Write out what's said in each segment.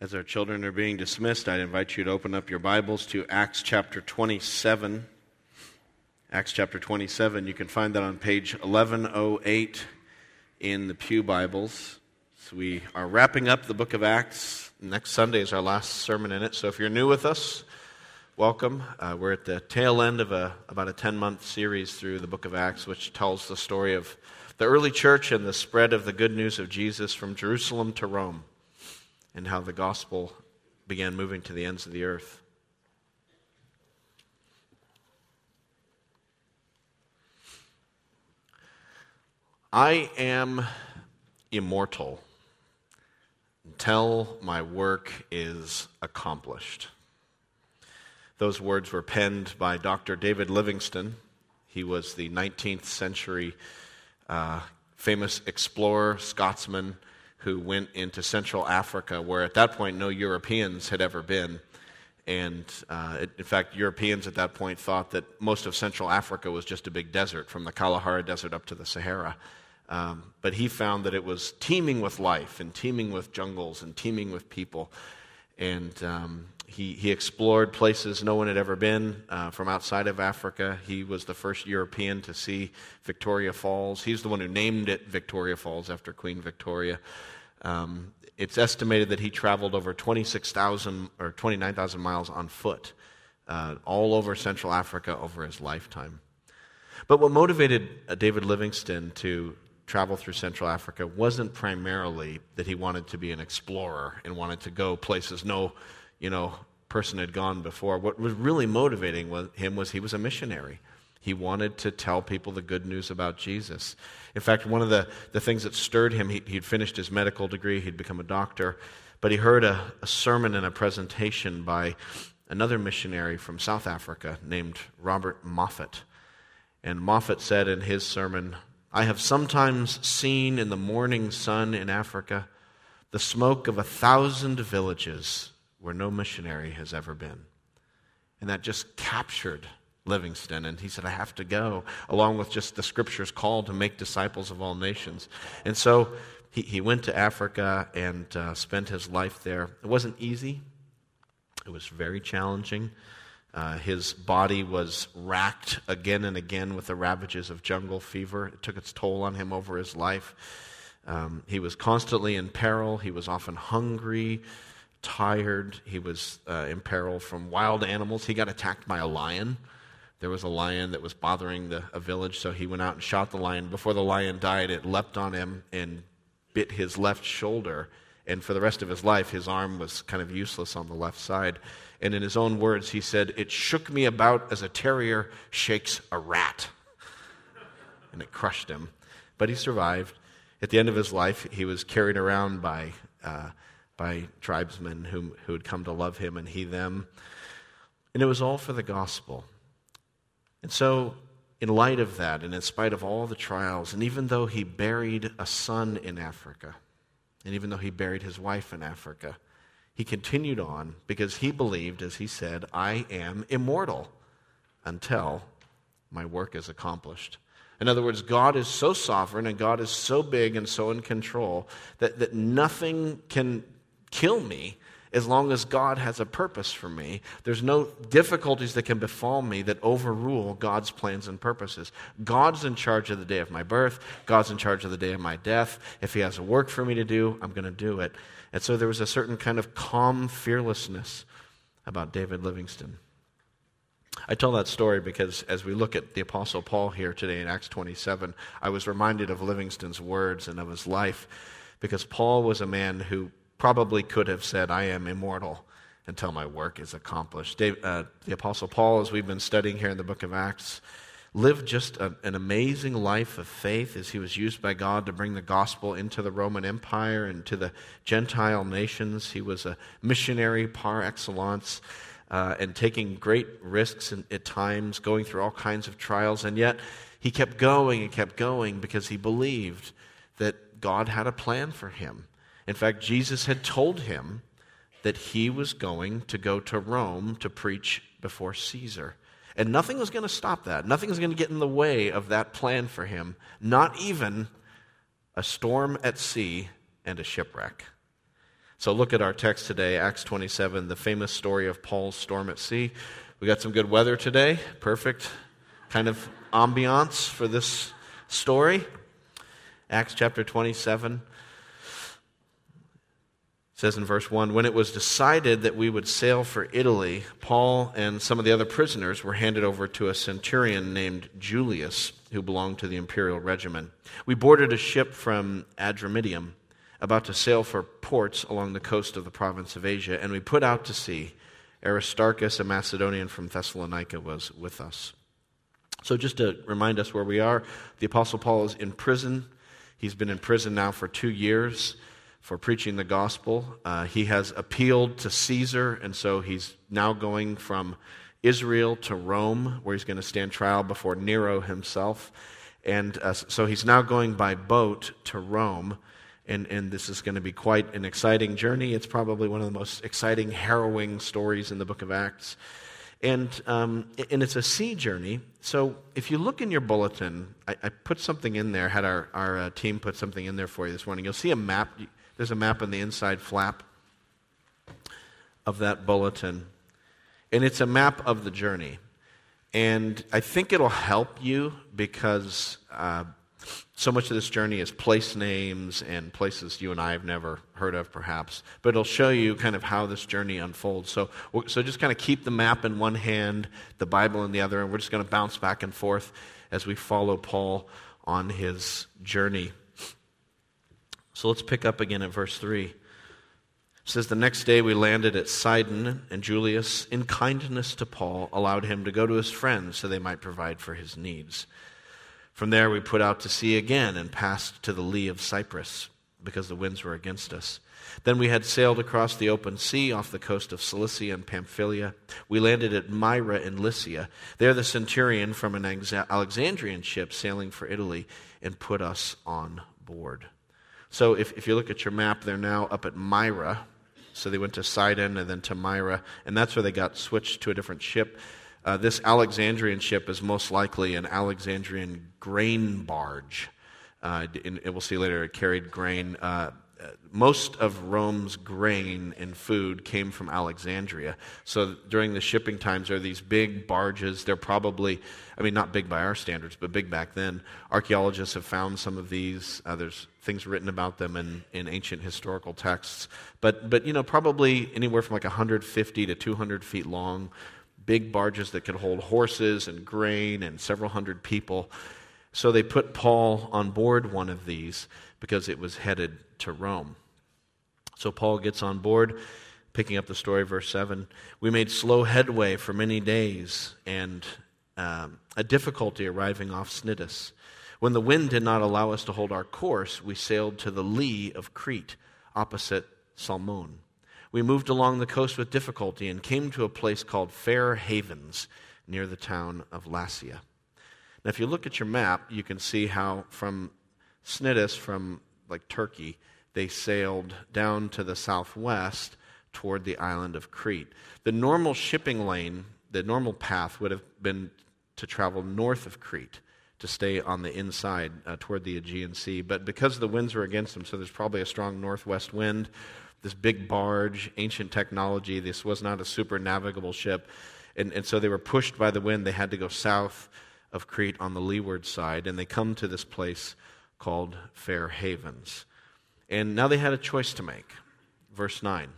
As our children are being dismissed, I'd invite you to open up your Bibles to Acts chapter 27. Acts chapter 27, you can find that on page 1108 in the Pew Bibles. So we are wrapping up the book of Acts. Next Sunday is our last sermon in it. So if you're new with us, welcome. Uh, we're at the tail end of a, about a 10 month series through the book of Acts, which tells the story of the early church and the spread of the good news of Jesus from Jerusalem to Rome and how the gospel began moving to the ends of the earth. I am immortal until my work is accomplished. Those words were penned by Dr. David Livingstone. He was the 19th century uh, famous explorer, Scotsman, who went into Central Africa, where at that point no Europeans had ever been. And uh, it, in fact, Europeans at that point thought that most of Central Africa was just a big desert, from the Kalahari Desert up to the Sahara. Um, but he found that it was teeming with life and teeming with jungles and teeming with people. And um, he, he explored places no one had ever been uh, from outside of Africa. He was the first European to see Victoria Falls. He's the one who named it Victoria Falls after Queen Victoria. Um, it's estimated that he traveled over 26,000 or 29,000 miles on foot uh, all over Central Africa over his lifetime. But what motivated uh, David Livingstone to travel through Central Africa wasn't primarily that he wanted to be an explorer and wanted to go places no, you know, person had gone before. What was really motivating him was he was a missionary. He wanted to tell people the good news about Jesus. In fact, one of the, the things that stirred him, he, would finished his medical degree, he'd become a doctor, but he heard a, a sermon and a presentation by another missionary from South Africa named Robert Moffat. And Moffat said in his sermon, I have sometimes seen in the morning sun in Africa the smoke of a thousand villages where no missionary has ever been. And that just captured Livingstone. And he said, I have to go, along with just the scripture's call to make disciples of all nations. And so he, he went to Africa and uh, spent his life there. It wasn't easy, it was very challenging. Uh, his body was racked again and again with the ravages of jungle fever. It took its toll on him over his life. Um, he was constantly in peril. He was often hungry, tired. He was uh, in peril from wild animals. He got attacked by a lion. There was a lion that was bothering the, a village, so he went out and shot the lion. Before the lion died, it leapt on him and bit his left shoulder. And for the rest of his life, his arm was kind of useless on the left side. And in his own words, he said, It shook me about as a terrier shakes a rat. And it crushed him. But he survived. At the end of his life, he was carried around by, uh, by tribesmen whom, who had come to love him and he them. And it was all for the gospel. And so, in light of that, and in spite of all the trials, and even though he buried a son in Africa, and even though he buried his wife in Africa, he continued on because he believed, as he said, I am immortal until my work is accomplished. In other words, God is so sovereign and God is so big and so in control that, that nothing can kill me as long as God has a purpose for me. There's no difficulties that can befall me that overrule God's plans and purposes. God's in charge of the day of my birth, God's in charge of the day of my death. If He has a work for me to do, I'm going to do it. And so there was a certain kind of calm fearlessness about David Livingstone. I tell that story because as we look at the Apostle Paul here today in Acts 27, I was reminded of Livingstone's words and of his life because Paul was a man who probably could have said, I am immortal until my work is accomplished. Dave, uh, the Apostle Paul, as we've been studying here in the book of Acts, lived just a, an amazing life of faith as he was used by God to bring the gospel into the Roman Empire and to the Gentile nations. He was a missionary par excellence uh, and taking great risks at times, going through all kinds of trials. And yet he kept going and kept going because he believed that God had a plan for him. In fact, Jesus had told him that he was going to go to Rome to preach before Caesar. And nothing was going to stop that. Nothing was going to get in the way of that plan for him, not even a storm at sea and a shipwreck. So look at our text today, Acts 27, the famous story of Paul's storm at sea. We got some good weather today, perfect kind of ambiance for this story. Acts chapter 27 says in verse 1 When it was decided that we would sail for Italy, Paul and some of the other prisoners were handed over to a centurion named Julius, who belonged to the imperial regiment. We boarded a ship from Adramyttium about to sail for ports along the coast of the province of Asia, and we put out to sea. Aristarchus, a Macedonian from Thessalonica, was with us. So, just to remind us where we are, the Apostle Paul is in prison. He's been in prison now for two years for preaching the gospel. Uh, he has appealed to Caesar, and so he's now going from Israel to Rome, where he's going to stand trial before Nero himself. And uh, so he's now going by boat to Rome and, and this is going to be quite an exciting journey. It's probably one of the most exciting, harrowing stories in the book of Acts. And, um, and it's a sea journey. So if you look in your bulletin, I, I put something in there, had our, our uh, team put something in there for you this morning. You'll see a map. There's a map on the inside flap of that bulletin. And it's a map of the journey. And I think it'll help you because uh, so much of this journey is place names and places you and I have never heard of, perhaps. But it'll show you kind of how this journey unfolds. So, so just kind of keep the map in one hand, the Bible in the other, and we're just going to bounce back and forth as we follow Paul on his journey. So let's pick up again at verse 3. It says, The next day we landed at Sidon, and Julius, in kindness to Paul, allowed him to go to his friends so they might provide for his needs. From there, we put out to sea again and passed to the lee of Cyprus because the winds were against us. Then we had sailed across the open sea off the coast of Cilicia and Pamphylia. We landed at Myra in Lycia. There, the centurion from an Alexandrian ship sailing for Italy and put us on board. So, if, if you look at your map, they're now up at Myra. So, they went to Sidon and then to Myra, and that's where they got switched to a different ship. Uh, this Alexandrian ship is most likely an Alexandrian grain barge. Uh, and we'll see later, it carried grain. Uh, most of Rome's grain and food came from Alexandria. So during the shipping times, there are these big barges. They're probably, I mean, not big by our standards, but big back then. Archaeologists have found some of these. Uh, there's things written about them in, in ancient historical texts. But, but, you know, probably anywhere from like 150 to 200 feet long big barges that could hold horses and grain and several hundred people. So they put Paul on board one of these because it was headed to Rome. So Paul gets on board, picking up the story, verse 7. We made slow headway for many days and um, a difficulty arriving off Cnidus. When the wind did not allow us to hold our course, we sailed to the lee of Crete, opposite Salmone we moved along the coast with difficulty and came to a place called Fair Havens near the town of Lasea. Now, if you look at your map, you can see how from Cnidus, from like Turkey, they sailed down to the southwest toward the island of Crete. The normal shipping lane, the normal path would have been to travel north of Crete to stay on the inside uh, toward the Aegean Sea. But because the winds were against them, so there's probably a strong northwest wind, this big barge, ancient technology. This was not a super navigable ship. And, and so they were pushed by the wind. They had to go south of Crete on the leeward side. And they come to this place called Fair Havens. And now they had a choice to make. Verse 9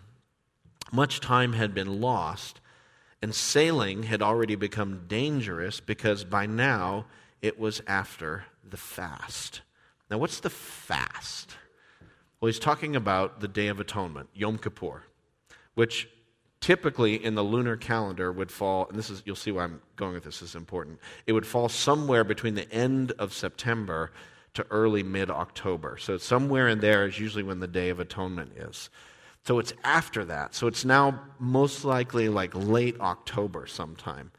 Much time had been lost, and sailing had already become dangerous because by now it was after the fast. Now, what's the fast? Well, he's talking about the Day of Atonement, Yom Kippur, which typically in the lunar calendar would fall, and this is, you'll see why I'm going with this, this is important. It would fall somewhere between the end of September to early mid October. So somewhere in there is usually when the Day of Atonement is. So it's after that. So it's now most likely like late October sometime.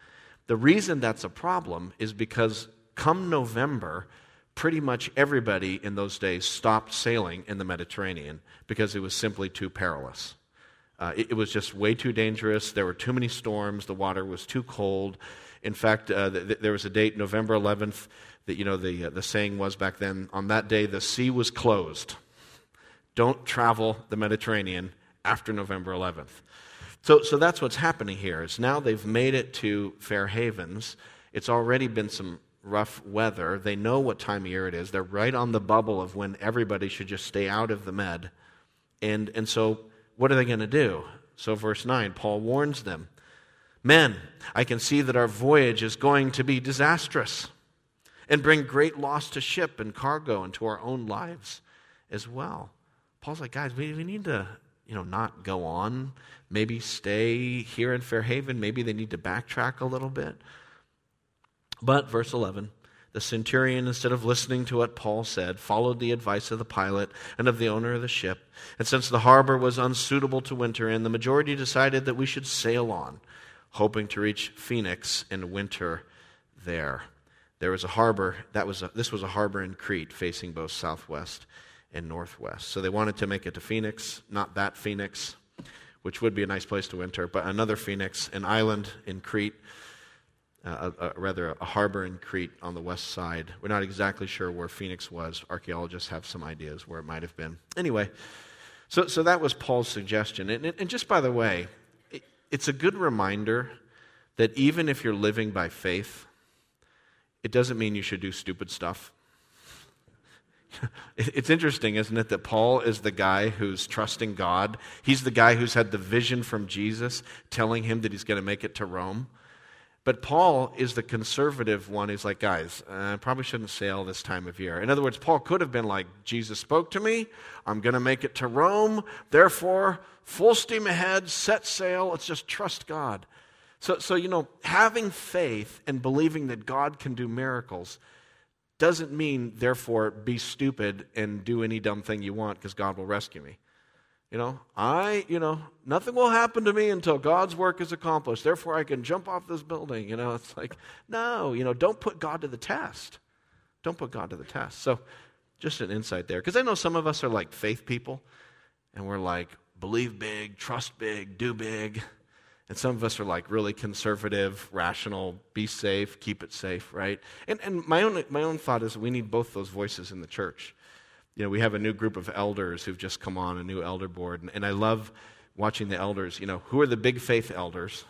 The reason that's a problem is because come November, pretty much everybody in those days stopped sailing in the Mediterranean because it was simply too perilous. Uh, it, it, was just way too dangerous. There were too many storms. The water was too cold. In fact, uh, th- th- there was a date, November 11th, that you know the uh, the saying was back then. On that day, the sea was closed. Don't travel the Mediterranean after November 11th. So, so that's what's happening here. Is now they've made it to Fair Havens. It's already been some rough weather. They know what time of year it is. They're right on the bubble of when everybody should just stay out of the med. And, and so, what are they going to do? So, verse 9, Paul warns them Men, I can see that our voyage is going to be disastrous and bring great loss to ship and cargo and to our own lives as well. Paul's like, guys, we, we need to, you know, not go on. Maybe stay here in Fairhaven. Maybe they need to backtrack a little bit. But, verse 11, the centurion, instead of listening to what Paul said, followed the advice of the pilot and of the owner of the ship. And since the harbor was unsuitable to winter in, the majority decided that we should sail on hoping to reach Phoenix and winter there. There was a harbor, that was a, this was a harbor in Crete facing both southwest and northwest. So they wanted to make it to Phoenix, not that Phoenix, which would be a nice place to winter, but another Phoenix, an island in Crete, uh, a, a, rather a harbor in Crete on the west side. We're not exactly sure where Phoenix was. Archaeologists have some ideas where it might have been. Anyway, so, so that was Paul's suggestion. And, and just by the way, it's a good reminder that even if you're living by faith, it doesn't mean you should do stupid stuff. It's interesting, isn't it, that Paul is the guy who's trusting God. He's the guy who's had the vision from Jesus telling him that he's going to make it to Rome. But Paul is the conservative one. He's like, guys, I probably shouldn't sail this time of year. In other words, Paul could have been like, Jesus spoke to me. I'm going to make it to Rome. Therefore, full steam ahead, set sail. Let's just trust God. So, so, you know, having faith and believing that God can do miracles doesn't mean, therefore, be stupid and do any dumb thing you want because God will rescue me. You know, I, you know, nothing will happen to me until God's work is accomplished. Therefore, I can jump off this building. You know, it's like, no, you know, don't put God to the test. Don't put God to the test. So, just an insight there. Because I know some of us are like faith people, and we're like, believe big, trust big, do big. And some of us are like really conservative, rational, be safe, keep it safe, right? And, and my, own, my own thought is we need both those voices in the church you know, we have a new group of elders who've just come on, a new elder board. And, and I love watching the elders, you know, who are the big faith elders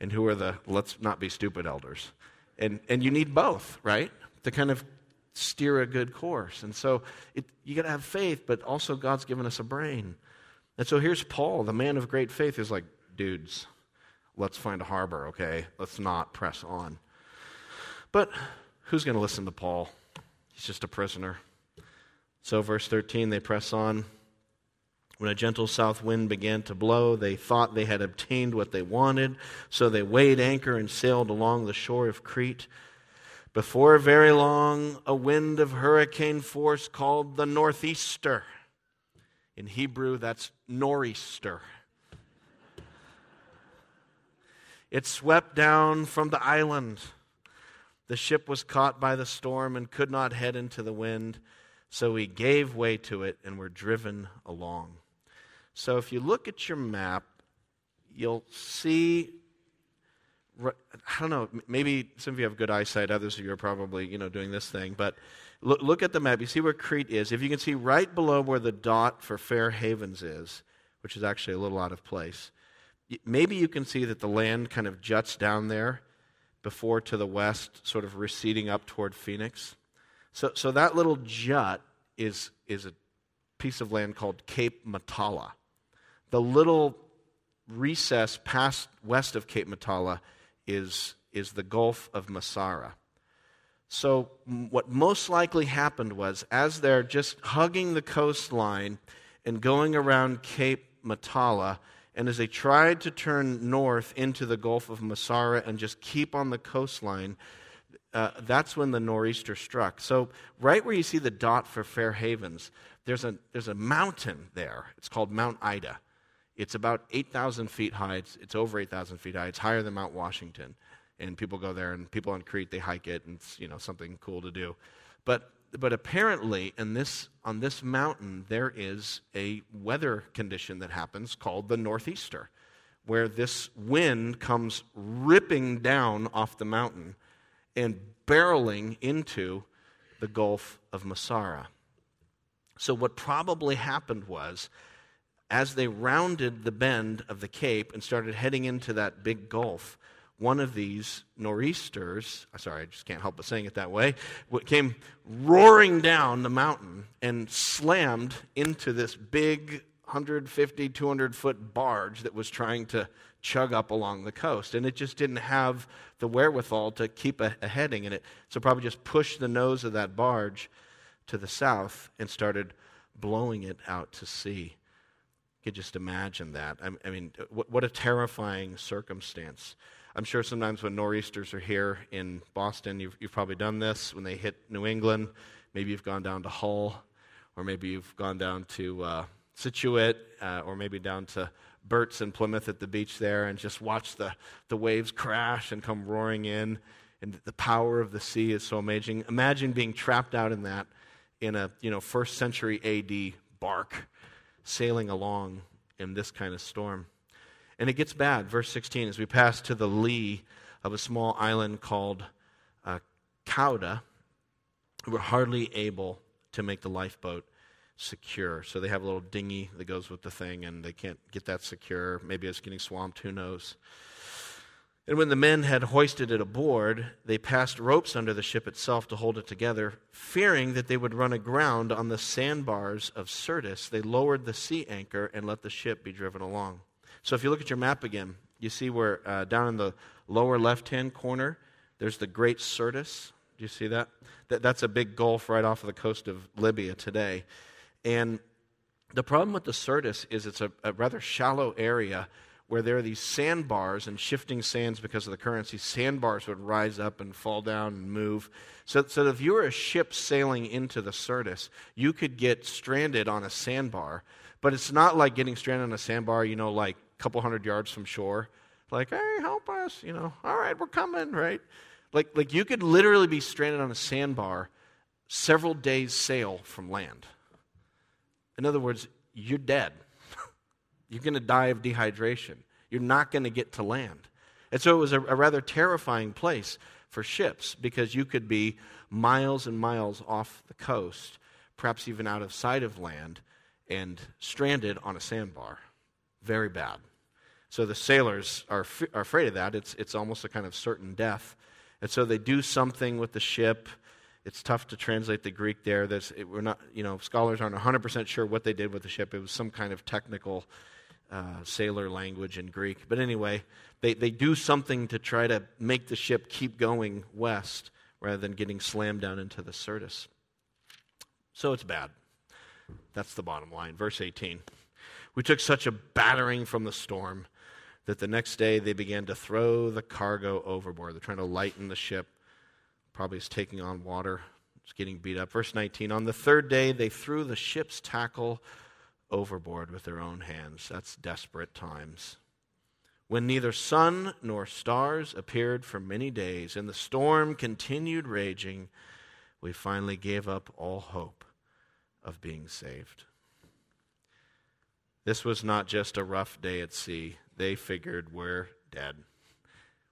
and who are the let's not be stupid elders. And, and you need both, right? To kind of steer a good course. And so it, you got to have faith, but also God's given us a brain. And so here's Paul, the man of great faith, is like, dudes, let's find a harbor, okay? Let's not press on. But who's going to listen to Paul? He's just a prisoner. So, verse 13, they press on. When a gentle south wind began to blow, they thought they had obtained what they wanted, so they weighed anchor and sailed along the shore of Crete. Before very long, a wind of hurricane force called the northeaster. In Hebrew, that's nor'easter. It swept down from the island. The ship was caught by the storm and could not head into the wind. So we gave way to it and were driven along. So if you look at your map, you'll see I don't know, maybe some of you have good eyesight, others of you are probably, you know, doing this thing, but look, look at the map. You see where Crete is. If you can see right below where the dot for Fair Havens is, which is actually a little out of place, maybe you can see that the land kind of juts down there before to the west, sort of receding up toward Phoenix. So, so that little jut is, is a piece of land called Cape Matala. The little recess past west of Cape Matala is, is the Gulf of Messara. So, what most likely happened was, as they're just hugging the coastline and going around Cape Matala, and as they tried to turn north into the Gulf of Messara and just keep on the coastline, uh, that's when the nor'easter struck. So, right where you see the dot for Fair Havens, there's a, there's a mountain there. It's called Mount Ida. It's about 8,000 feet high. It's, it's over 8,000 feet high. It's higher than Mount Washington. And people go there, and people on Crete, they hike it, and it's you know, something cool to do. But, but apparently, in this, on this mountain, there is a weather condition that happens called the northeaster, where this wind comes ripping down off the mountain and barreling into the Gulf of Messara. So, what probably happened was as they rounded the bend of the cape and started heading into that big gulf, one of these nor'easters, sorry, I just can't help but saying it that way, came roaring down the mountain and slammed into this big 150, 200 foot barge that was trying to chug up along the coast. And it just didn't have the wherewithal to keep a, a heading in it. So probably just pushed the nose of that barge to the south and started blowing it out to sea. You could just imagine that. I, mean, what a terrifying circumstance. I'm sure sometimes when nor'easters are here in Boston, you've, you've probably done this. When they hit New England, maybe you've gone down to Hull, or maybe you've gone down to uh, Scituate, uh, or maybe down to Burt's in Plymouth at the beach there, and just watch the, the waves crash and come roaring in. And the power of the sea is so amazing. Imagine being trapped out in that in a you know first century AD bark, sailing along in this kind of storm. And it gets bad. Verse 16, as we pass to the lee of a small island called uh, Cauda, we're hardly able to make the lifeboat secure. So they have a little dinghy that goes with the thing, and they can't get that secure. Maybe it's getting swamped, who knows. And when the men had hoisted it aboard, they passed ropes under the ship itself to hold it together. Fearing that they would run aground on the sandbars of Syrtis, they lowered the sea anchor and let the ship be driven along. So if you look at your map again, you see where uh, down in the lower left hand corner, there's the Great Syrtis. Do you see that? that? That's a big gulf right off of the coast of Libya today. And the problem with the Syrtis is it's a, a rather shallow area where there are these sandbars and shifting sands because of the currents. These sandbars would rise up and fall down and move. So, so if you were a ship sailing into the Syrtis, you could get stranded on a sandbar. But it's not like getting stranded on a sandbar, you know, like couple hundred yards from shore, like, hey, help us, you know, all right, we're coming, right? Like, like you could literally be stranded on a sandbar several days' sail from land. In other words, you're dead. you're going to die of dehydration. You're not going to get to land. And so it was a, a rather terrifying place for ships because you could be miles and miles off the coast, perhaps even out of sight of land, and stranded on a sandbar. Very bad. So the sailors are, f- are afraid of that. It's, it's almost a kind of certain death. And so they do something with the ship. It's tough to translate the Greek there. There's, it, we're not, you know, scholars aren't 100% sure what they did with the ship. It was some kind of technical uh, sailor language in Greek. But anyway, they, they do something to try to make the ship keep going west rather than getting slammed down into the Syrtis. So it's bad. That's the bottom line. Verse 18. We took such a battering from the storm that the next day they began to throw the cargo overboard. They're trying to lighten the ship. Probably it's taking on water. It's getting beat up. Verse 19 On the third day, they threw the ship's tackle overboard with their own hands. That's desperate times. When neither sun nor stars appeared for many days, and the storm continued raging, we finally gave up all hope of being saved. This was not just a rough day at sea they figured we're dead.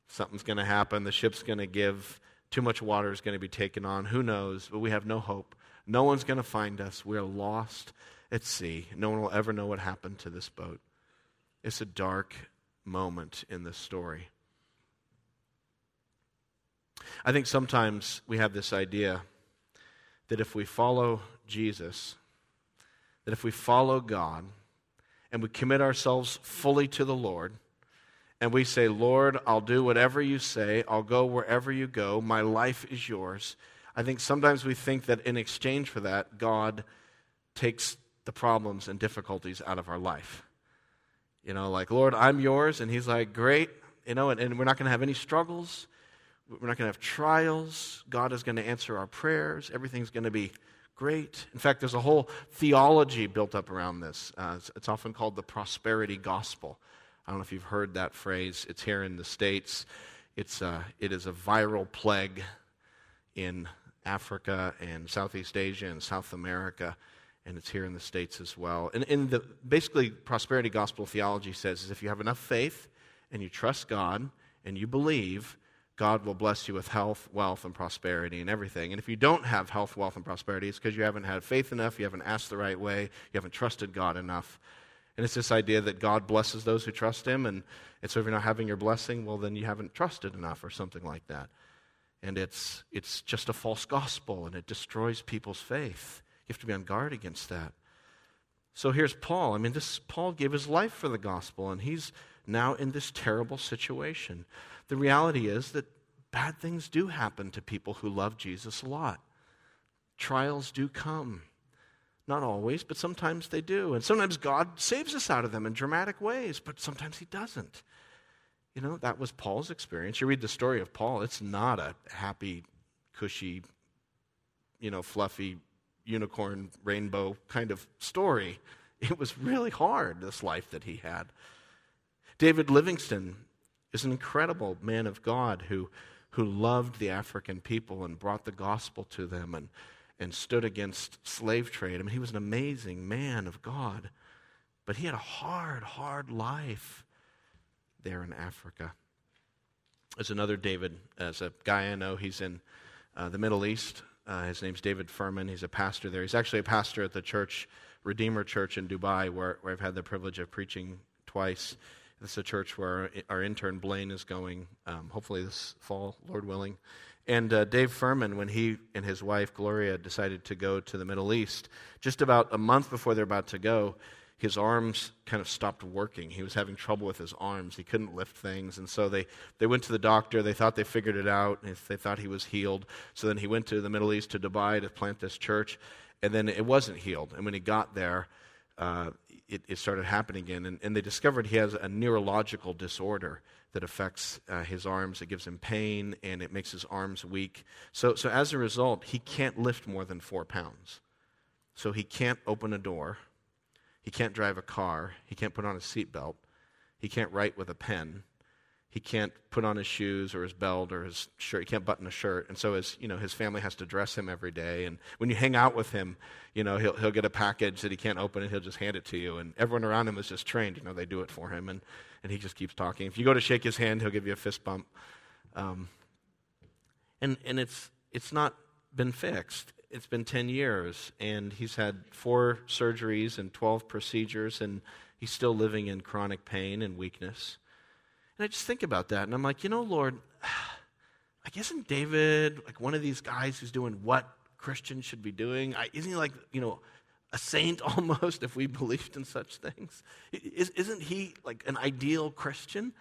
Something's going to happen. The ship's going to give. Too much water is going to be taken on. Who knows? But we have no hope. No one's going to find us. We're lost at sea. No one will ever know what happened to this boat. It's a dark moment in this story. I think sometimes we have this idea that if we follow Jesus, that if we follow God, and we commit ourselves fully to the Lord, and we say, Lord, I'll do whatever you say, I'll go wherever you go, my life is yours. I think sometimes we think that in exchange for that, God takes the problems and difficulties out of our life. You know, like, Lord, I'm yours. And He's like, great. You know, and, and we're not going to have any struggles. We're not going to have trials. God is going to answer our prayers. Everything's going to be great. In fact, there's a whole theology built up around this. Uh, it's, often called the prosperity gospel. I don't know if you've heard that phrase. It's here in the States. It's, uh, it is a viral plague in Africa and Southeast Asia and South America, and it's here in the States as well. And in the, basically, prosperity gospel theology says is if you have enough faith and you trust God and you believe, God will bless you with health, wealth, and prosperity and everything. And if you don't have health, wealth, and prosperity, it's because you haven't had faith enough, you haven't asked the right way, you haven't trusted God enough. And it's this idea that God blesses those who trust Him, and, and so if you're not having your blessing, well, then you haven't trusted enough, or something like that. And it's, it's just a false gospel, and it destroys people's faith. You have to be on guard against that. So here's Paul. I mean, this Paul gave his life for the gospel, and he's now in this terrible situation. The reality is that bad things do happen to people who love Jesus a lot. Trials do come. Not always, but sometimes they do. And sometimes God saves us out of them in dramatic ways, but sometimes He doesn't. You know, that was Paul's experience. You read the story of Paul, it's not a happy, cushy, you know, fluffy, unicorn, rainbow kind of story. It was really hard, this life that he had. David Livingstone is an incredible man of God who, who loved the African people and brought the gospel to them and, and stood against slave trade. I mean, he was an amazing man of God, but he had a hard, hard life there in Africa. There's another David, as a guy I know, he's in uh, the Middle East. Uh, his name's David Furman. He's a pastor there. He's actually a pastor at the church, Redeemer Church in Dubai, where, where I've had the privilege of preaching twice. Is a church where our intern Blaine is going, um, hopefully this fall, Lord willing. And uh, Dave Furman, when he and his wife Gloria decided to go to the Middle East, just about a month before they're about to go, his arms kind of stopped working. He was having trouble with his arms. He couldn't lift things. And so they, they went to the doctor. They thought they figured it out. They thought he was healed. So then he went to the Middle East, to Dubai, to plant this church. And then it wasn't healed. And when he got there, uh, it, it, started happening again. And, and, they discovered he has a neurological disorder that affects uh, his arms. It gives him pain and it makes his arms weak. So, so as a result, he can't lift more than four pounds. So he can't open a door. He can't drive a car. He can't put on a seatbelt. He can't write with a pen he can't put on his shoes or his belt or his shirt. He can't button a shirt. And so his, you know, his family has to dress him every day. And when you hang out with him, you know, he'll, he'll get a package that he can't open and he'll just hand it to you. And everyone around him is just trained. You know, they do it for him. And, and he just keeps talking. If you go to shake his hand, he'll give you a fist bump. Um, and and it's, it's not been fixed. It's been 10 years. And he's had four surgeries and 12 procedures. And he's still living in chronic pain and weakness. And I just think about that, and I'm like, you know, Lord, like, isn't David like one of these guys who's doing what Christians should be doing? I, isn't he like, you know, a saint almost if we believed in such things? Is, isn't he like an ideal Christian?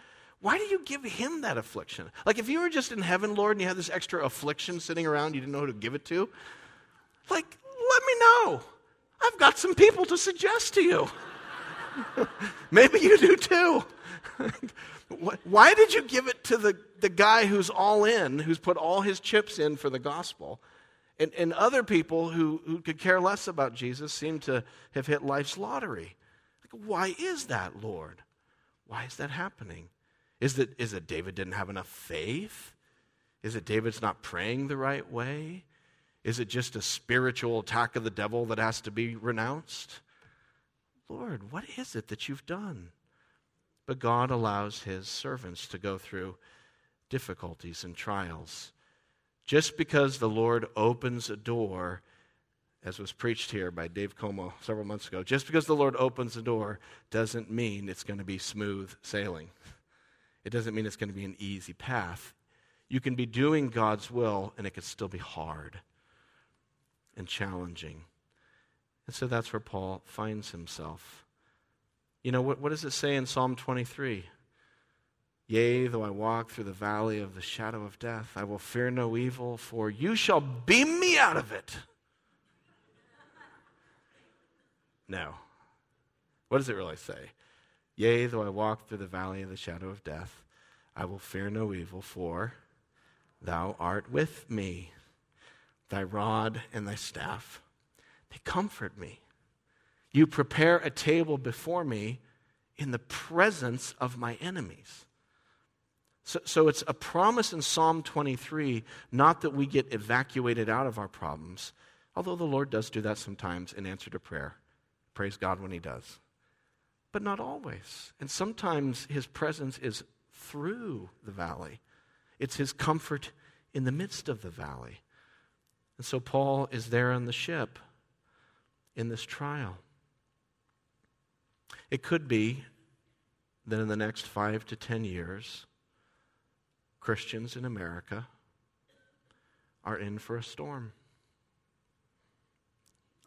Why do you give him that affliction? Like, if you were just in heaven, Lord, and you had this extra affliction sitting around, you didn't know who to give it to, like, let me know. I've got some people to suggest to you. Maybe you do too. Why did you give it to the, the guy who's all in, who's put all his chips in for the gospel? And, and other people who, who could care less about Jesus seem to have hit life's lottery. Like, why is that, Lord? Why is that happening? Is it, is it David didn't have enough faith? Is it David's not praying the right way? Is it just a spiritual attack of the devil that has to be renounced? Lord, what is it that you've done? But God allows his servants to go through difficulties and trials. Just because the Lord opens a door, as was preached here by Dave Como several months ago, just because the Lord opens a door doesn't mean it's going to be smooth sailing. It doesn't mean it's going to be an easy path. You can be doing God's will, and it can still be hard and challenging. And so that's where Paul finds himself. You know, what, what does it say in Psalm 23? Yea, though I walk through the valley of the shadow of death, I will fear no evil, for you shall beam me out of it. No. What does it really say? Yea, though I walk through the valley of the shadow of death, I will fear no evil, for thou art with me. Thy rod and thy staff, they comfort me. You prepare a table before me in the presence of my enemies. So, so it's a promise in Psalm 23, not that we get evacuated out of our problems, although the Lord does do that sometimes in answer to prayer. Praise God when He does. But not always. And sometimes His presence is through the valley, it's His comfort in the midst of the valley. And so Paul is there on the ship in this trial. It could be that in the next five to ten years, Christians in America are in for a storm.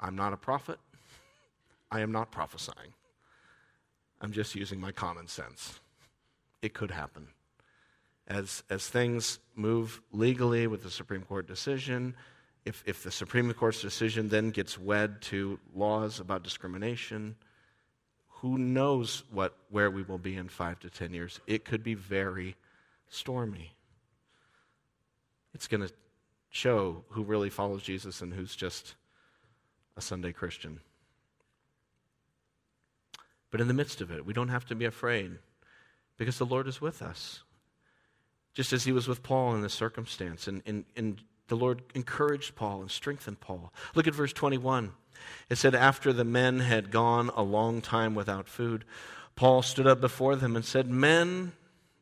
I'm not a prophet. I am not prophesying. I'm just using my common sense. It could happen. As, as things move legally with the Supreme Court decision, if, if the Supreme Court's decision then gets wed to laws about discrimination, who knows what, where we will be in five to ten years? It could be very stormy. It's going to show who really follows Jesus and who's just a Sunday Christian. But in the midst of it, we don't have to be afraid because the Lord is with us. Just as he was with Paul in this circumstance. And, and, and the Lord encouraged Paul and strengthened Paul. Look at verse 21. It said, After the men had gone a long time without food, Paul stood up before them and said, Men,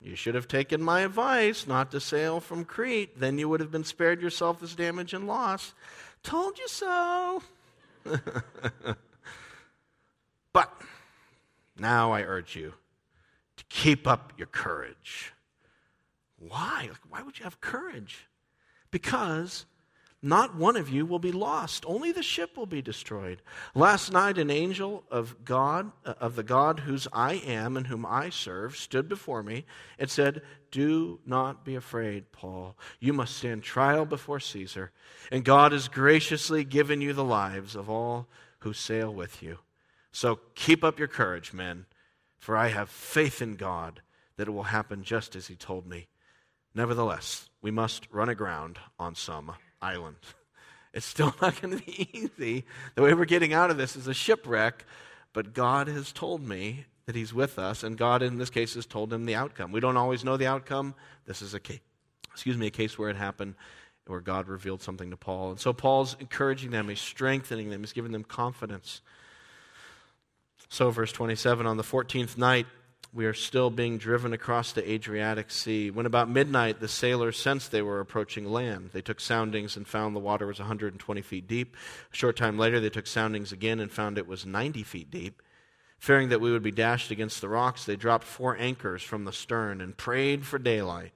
you should have taken my advice not to sail from Crete. Then you would have been spared yourself this damage and loss. Told you so. but now I urge you to keep up your courage. Why? Why would you have courage? Because not one of you will be lost. Only the ship will be destroyed. Last night, an angel of God, uh, of the God whose I am and whom I serve, stood before me and said, Do not be afraid, Paul. You must stand trial before Caesar, and God has graciously given you the lives of all who sail with you. So keep up your courage, men, for I have faith in God that it will happen just as he told me. Nevertheless, we must run aground on some island. It's still not going to be easy. The way we're getting out of this is a shipwreck, but God has told me that He's with us, and God, in this case, has told him the outcome. We don't always know the outcome. This is a case, excuse me, a case where it happened, where God revealed something to Paul. And so Paul's encouraging them, he's strengthening them, he's giving them confidence. So, verse 27 on the 14th night, we are still being driven across the Adriatic Sea. When about midnight, the sailors sensed they were approaching land. They took soundings and found the water was 120 feet deep. A short time later, they took soundings again and found it was 90 feet deep. Fearing that we would be dashed against the rocks, they dropped four anchors from the stern and prayed for daylight.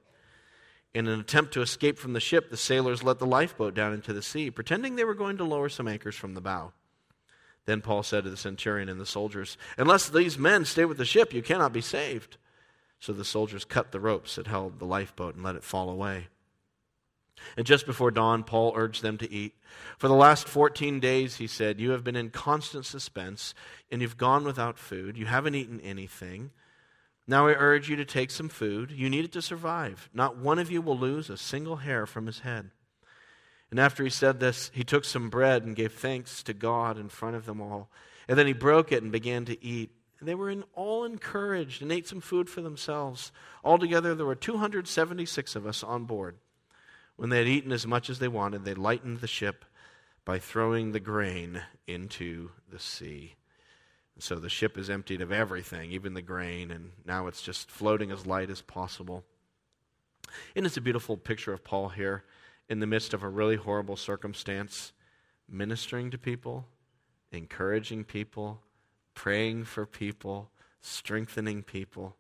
In an attempt to escape from the ship, the sailors let the lifeboat down into the sea, pretending they were going to lower some anchors from the bow. Then Paul said to the centurion and the soldiers, Unless these men stay with the ship, you cannot be saved. So the soldiers cut the ropes that held the lifeboat and let it fall away. And just before dawn, Paul urged them to eat. For the last 14 days, he said, You have been in constant suspense, and you've gone without food. You haven't eaten anything. Now I urge you to take some food. You need it to survive. Not one of you will lose a single hair from his head. And after he said this, he took some bread and gave thanks to God in front of them all. And then he broke it and began to eat. And they were all encouraged and ate some food for themselves. Altogether, there were 276 of us on board. When they had eaten as much as they wanted, they lightened the ship by throwing the grain into the sea. And so the ship is emptied of everything, even the grain, and now it's just floating as light as possible. And it's a beautiful picture of Paul here in the midst of a really horrible circumstance, ministering to people, encouraging people, praying for people, strengthening people,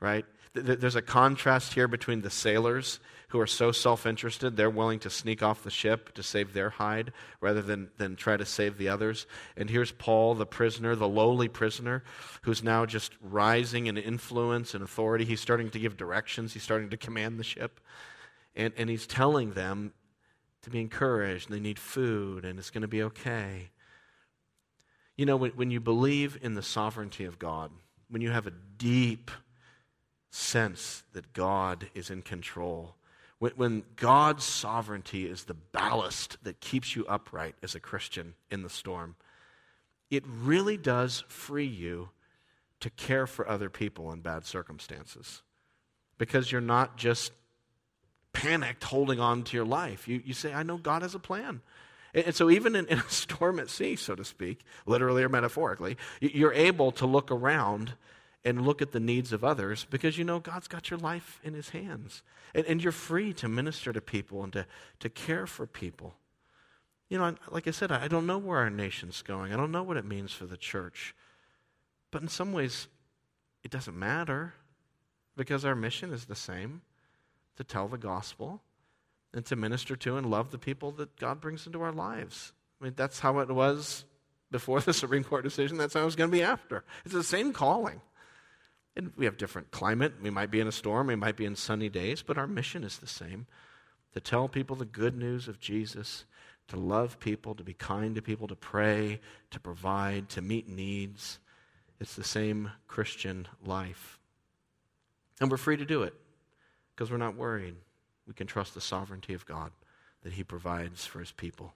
right? There's a contrast here between the sailors who are so self interested, they're willing to sneak off the ship to save their hide rather than, than try to save the others. And here's Paul, the prisoner, the lowly prisoner, who's now just rising in influence and authority. He's starting to give directions, he's starting to command the ship. And, and he's telling them to be encouraged, they need food, and it's going to be okay. You know, when, when you believe in the sovereignty of God, when you have a deep sense that God is in control, when, when God's sovereignty is the ballast that keeps you upright as a Christian in the storm, it really does free you to care for other people in bad circumstances. Because you're not just panicked holding on to your life. You, you say, I know God has a plan. And, so, even in, in, a storm at sea, so to speak, literally or metaphorically, you're able to look around and look at the needs of others because you know God's got your life in His hands. And, and you're free to minister to people and to, to care for people. You know, like I said, I don't know where our nation's going, I don't know what it means for the church. But in some ways, it doesn't matter because our mission is the same to tell the gospel and to minister to and love the people that God brings into our lives. I mean, that's how it was before the Supreme Court decision. That's how it's going to be after. It's the same calling. And we have different climate. We might be in a storm, we might be in sunny days, but our mission is the same to tell people the good news of Jesus, to love people, to be kind to people, to pray, to provide, to meet needs. It's the same Christian life. And we're free to do it because we're not worried. We can trust the sovereignty of God that He provides for His people.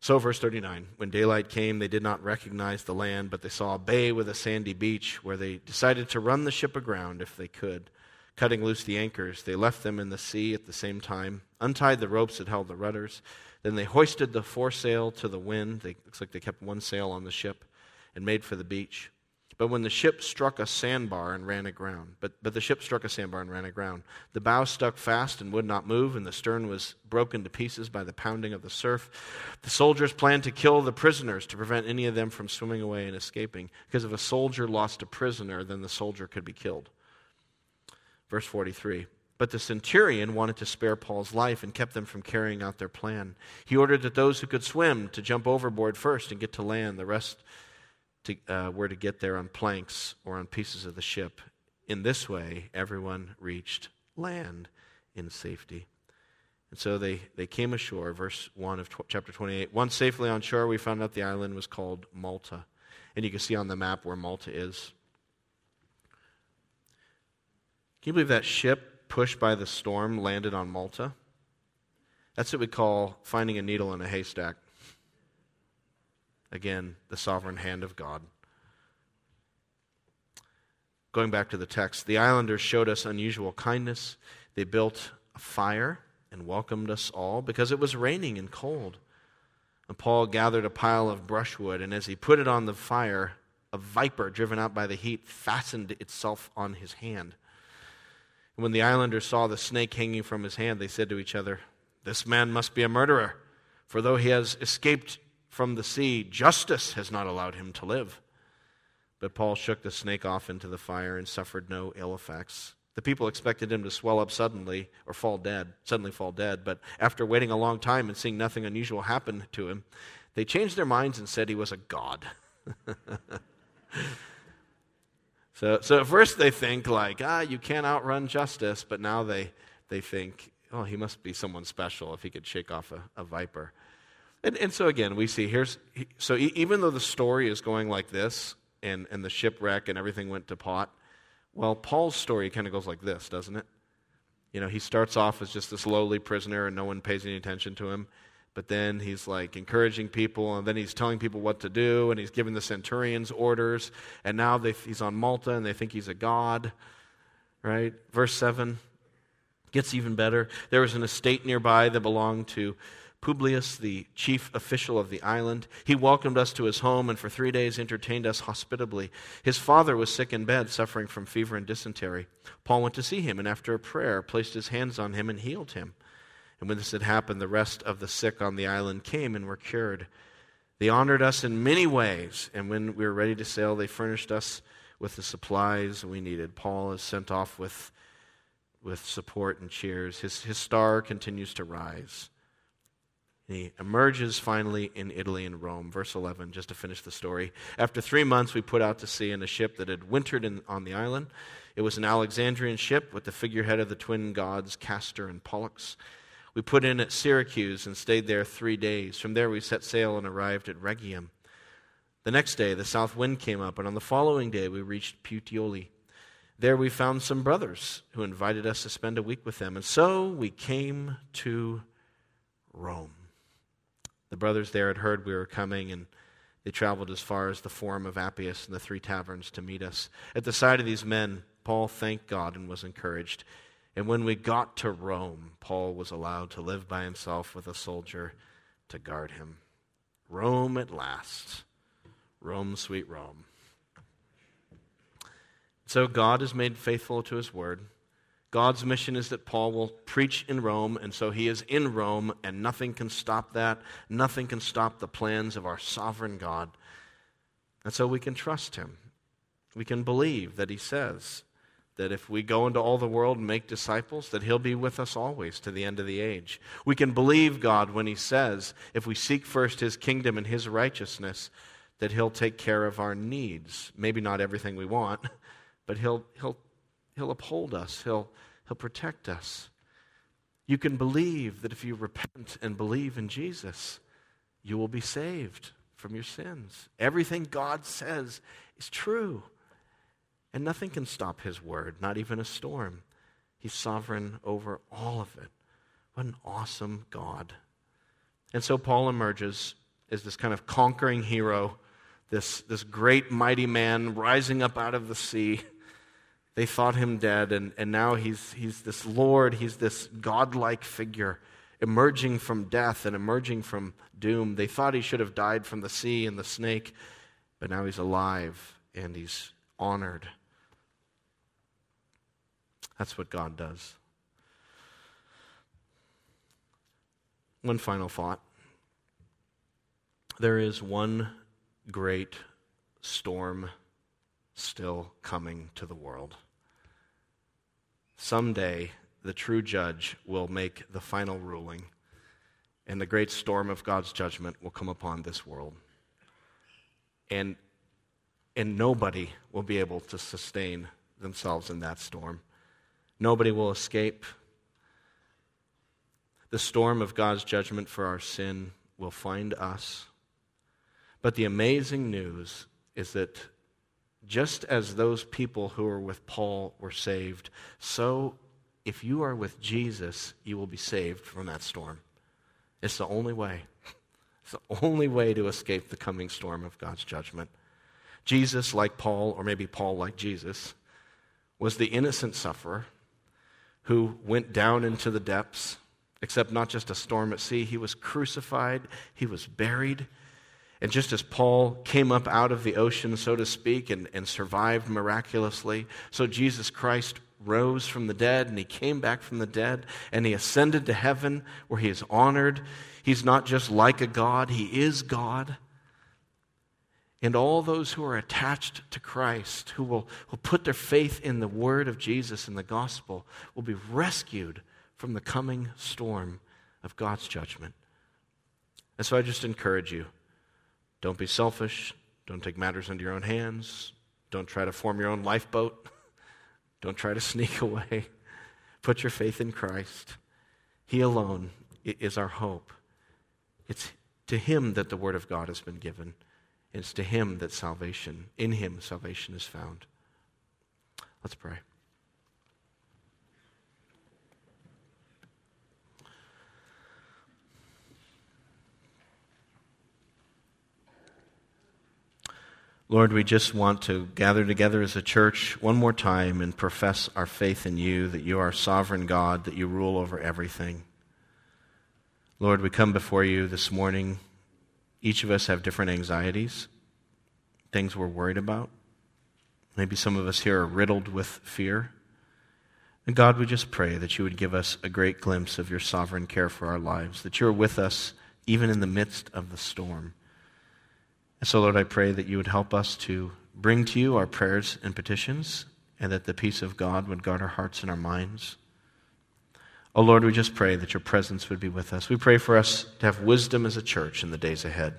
So, verse 39 When daylight came, they did not recognize the land, but they saw a bay with a sandy beach where they decided to run the ship aground if they could. Cutting loose the anchors, they left them in the sea at the same time, untied the ropes that held the rudders. Then they hoisted the foresail to the wind. They, looks like they kept one sail on the ship and made for the beach. But when the ship struck a sandbar and ran aground, but, but the ship struck a sandbar and ran aground, the bow stuck fast and would not move, and the stern was broken to pieces by the pounding of the surf. The soldiers planned to kill the prisoners to prevent any of them from swimming away and escaping, because if a soldier lost a prisoner, then the soldier could be killed. Verse 43. But the centurion wanted to spare Paul's life and kept them from carrying out their plan. He ordered that those who could swim to jump overboard first and get to land, the rest to, uh, were to get there on planks or on pieces of the ship. In this way, everyone reached land in safety. And so they, they came ashore, verse 1 of tw- chapter 28. Once safely on shore, we found out the island was called Malta. And you can see on the map where Malta is. Can you believe that ship, pushed by the storm, landed on Malta? That's what we call finding a needle in a haystack. Again, the sovereign hand of God. Going back to the text, the islanders showed us unusual kindness. They built a fire and welcomed us all because it was raining and cold. And Paul gathered a pile of brushwood, and as he put it on the fire, a viper driven out by the heat fastened itself on his hand. And when the islanders saw the snake hanging from his hand, they said to each other, This man must be a murderer, for though he has escaped from the sea, justice has not allowed him to live. But Paul shook the snake off into the fire and suffered no ill effects. The people expected him to swell up suddenly or fall dead, suddenly fall dead, but after waiting a long time and seeing nothing unusual happen to him, they changed their minds and said he was a god. so, so at first they think like, ah, you can't outrun justice, but now they, they think, oh, he must be someone special if he could shake off a, a viper. And, and so again, we see here's so even though the story is going like this, and, and the shipwreck and everything went to pot, well, Paul's story kind of goes like this, doesn't it? You know, he starts off as just this lowly prisoner, and no one pays any attention to him. But then he's like encouraging people, and then he's telling people what to do, and he's giving the centurions orders. And now they, he's on Malta, and they think he's a god, right? Verse 7 gets even better. There was an estate nearby that belonged to Publius, the chief official of the island. He welcomed us to his home and for three days entertained us hospitably. His father was sick in bed, suffering from fever and dysentery. Paul went to see him and, after a prayer, placed his hands on him and healed him. And when this had happened, the rest of the sick on the island came and were cured. They honored us in many ways, and when we were ready to sail, they furnished us with the supplies we needed. Paul is sent off with, with support and cheers. His, his star continues to rise. And he emerges finally in Italy and Rome. Verse 11, just to finish the story. After three months, we put out to sea in a ship that had wintered in, on the island. It was an Alexandrian ship with the figurehead of the twin gods, Castor and Pollux. We put in at Syracuse and stayed there three days. From there, we set sail and arrived at Rhegium. The next day, the south wind came up, and on the following day, we reached Puteoli. There, we found some brothers who invited us to spend a week with them, and so we came to Rome. The brothers there had heard we were coming, and they traveled as far as the Forum of Appius and the three taverns to meet us. At the sight of these men, Paul thanked God and was encouraged. And when we got to Rome, Paul was allowed to live by himself with a soldier to guard him. Rome at last. Rome, sweet Rome. So God is made faithful to his word. God's mission is that Paul will preach in Rome, and so he is in Rome, and nothing can stop that. Nothing can stop the plans of our sovereign God. And so we can trust him. We can believe that he says that if we go into all the world and make disciples, that he'll be with us always to the end of the age. We can believe God when he says, if we seek first his kingdom and his righteousness, that he'll take care of our needs. Maybe not everything we want, but he'll, he'll, he'll uphold us, he'll, he'll protect us. You can believe that if you repent and believe in Jesus, you will be saved from your sins. Everything God says is true. And nothing can stop his word, not even a storm. He's sovereign over all of it. What an awesome God. And so Paul emerges as this kind of conquering hero, this, this great, mighty man rising up out of the sea. They thought him dead, and, and now he's, he's this Lord, he's this godlike figure emerging from death and emerging from doom. They thought he should have died from the sea and the snake, but now he's alive and he's honored. That's what God does. One final thought. There is one great storm still coming to the world. Someday, the true judge will make the final ruling, and the great storm of God's judgment will come upon this world. And, and nobody will be able to sustain themselves in that storm. Nobody will escape. The storm of God's judgment for our sin will find us. But the amazing news is that just as those people who were with Paul were saved, so if you are with Jesus, you will be saved from that storm. It's the only way. It's the only way to escape the coming storm of God's judgment. Jesus, like Paul, or maybe Paul, like Jesus, was the innocent sufferer who went down into the depths, except not just a storm at sea. He was crucified, he was buried. And just as Paul came up out of the ocean, so to speak, and, and survived miraculously, so Jesus Christ rose from the dead and he came back from the dead and he ascended to heaven where he is honored. He's not just like a God, he is God. And all those who are attached to Christ, who will, will put their faith in the word of Jesus and the gospel, will be rescued from the coming storm of God's judgment. And so I just encourage you don't be selfish. Don't take matters into your own hands. Don't try to form your own lifeboat. Don't try to sneak away. Put your faith in Christ. He alone is our hope. It's to Him that the Word of God has been given. It's to him that salvation, in him, salvation is found. Let's pray. Lord, we just want to gather together as a church one more time and profess our faith in you, that you are sovereign God, that you rule over everything. Lord, we come before you this morning each of us have different anxieties, things we're worried about. Maybe some of us here are riddled with fear. And God, we just pray that you would give us a great glimpse of your sovereign care for our lives, that you're with us even in the midst of the storm. And so, Lord, I pray that you would help us to bring to you our prayers and petitions, and that the peace of God would guard our hearts and our minds. Oh Lord, we just pray that your presence would be with us. We pray for us to have wisdom as a church in the days ahead.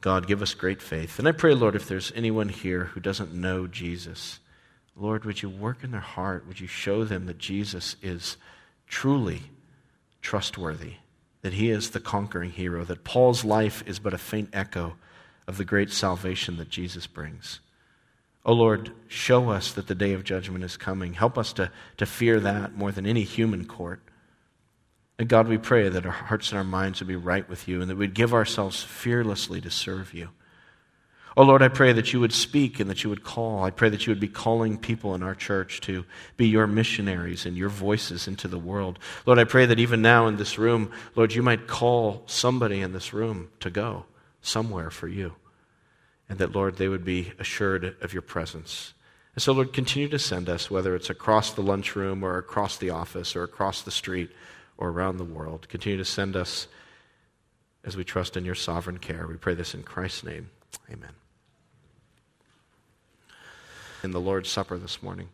God, give us great faith. And I pray, Lord, if there's anyone here who doesn't know Jesus, Lord, would you work in their heart? Would you show them that Jesus is truly trustworthy, that he is the conquering hero, that Paul's life is but a faint echo of the great salvation that Jesus brings? Oh Lord, show us that the day of judgment is coming. Help us to, to fear that more than any human court. And God, we pray that our hearts and our minds would be right with you and that we'd give ourselves fearlessly to serve you. Oh Lord, I pray that you would speak and that you would call. I pray that you would be calling people in our church to be your missionaries and your voices into the world. Lord, I pray that even now in this room, Lord, you might call somebody in this room to go somewhere for you. And that, Lord, they would be assured of your presence. And so, Lord, continue to send us, whether it's across the lunchroom or across the office or across the street or around the world. Continue to send us as we trust in your sovereign care. We pray this in Christ's name. Amen. In the Lord's Supper this morning.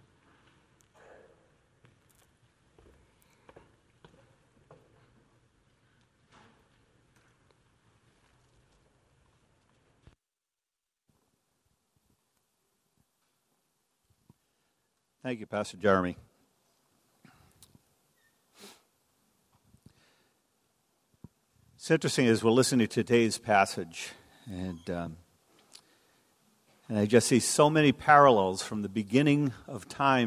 Thank you, Pastor Jeramie. It's interesting as we're listening to today's passage, and um, and I just see so many parallels from the beginning of time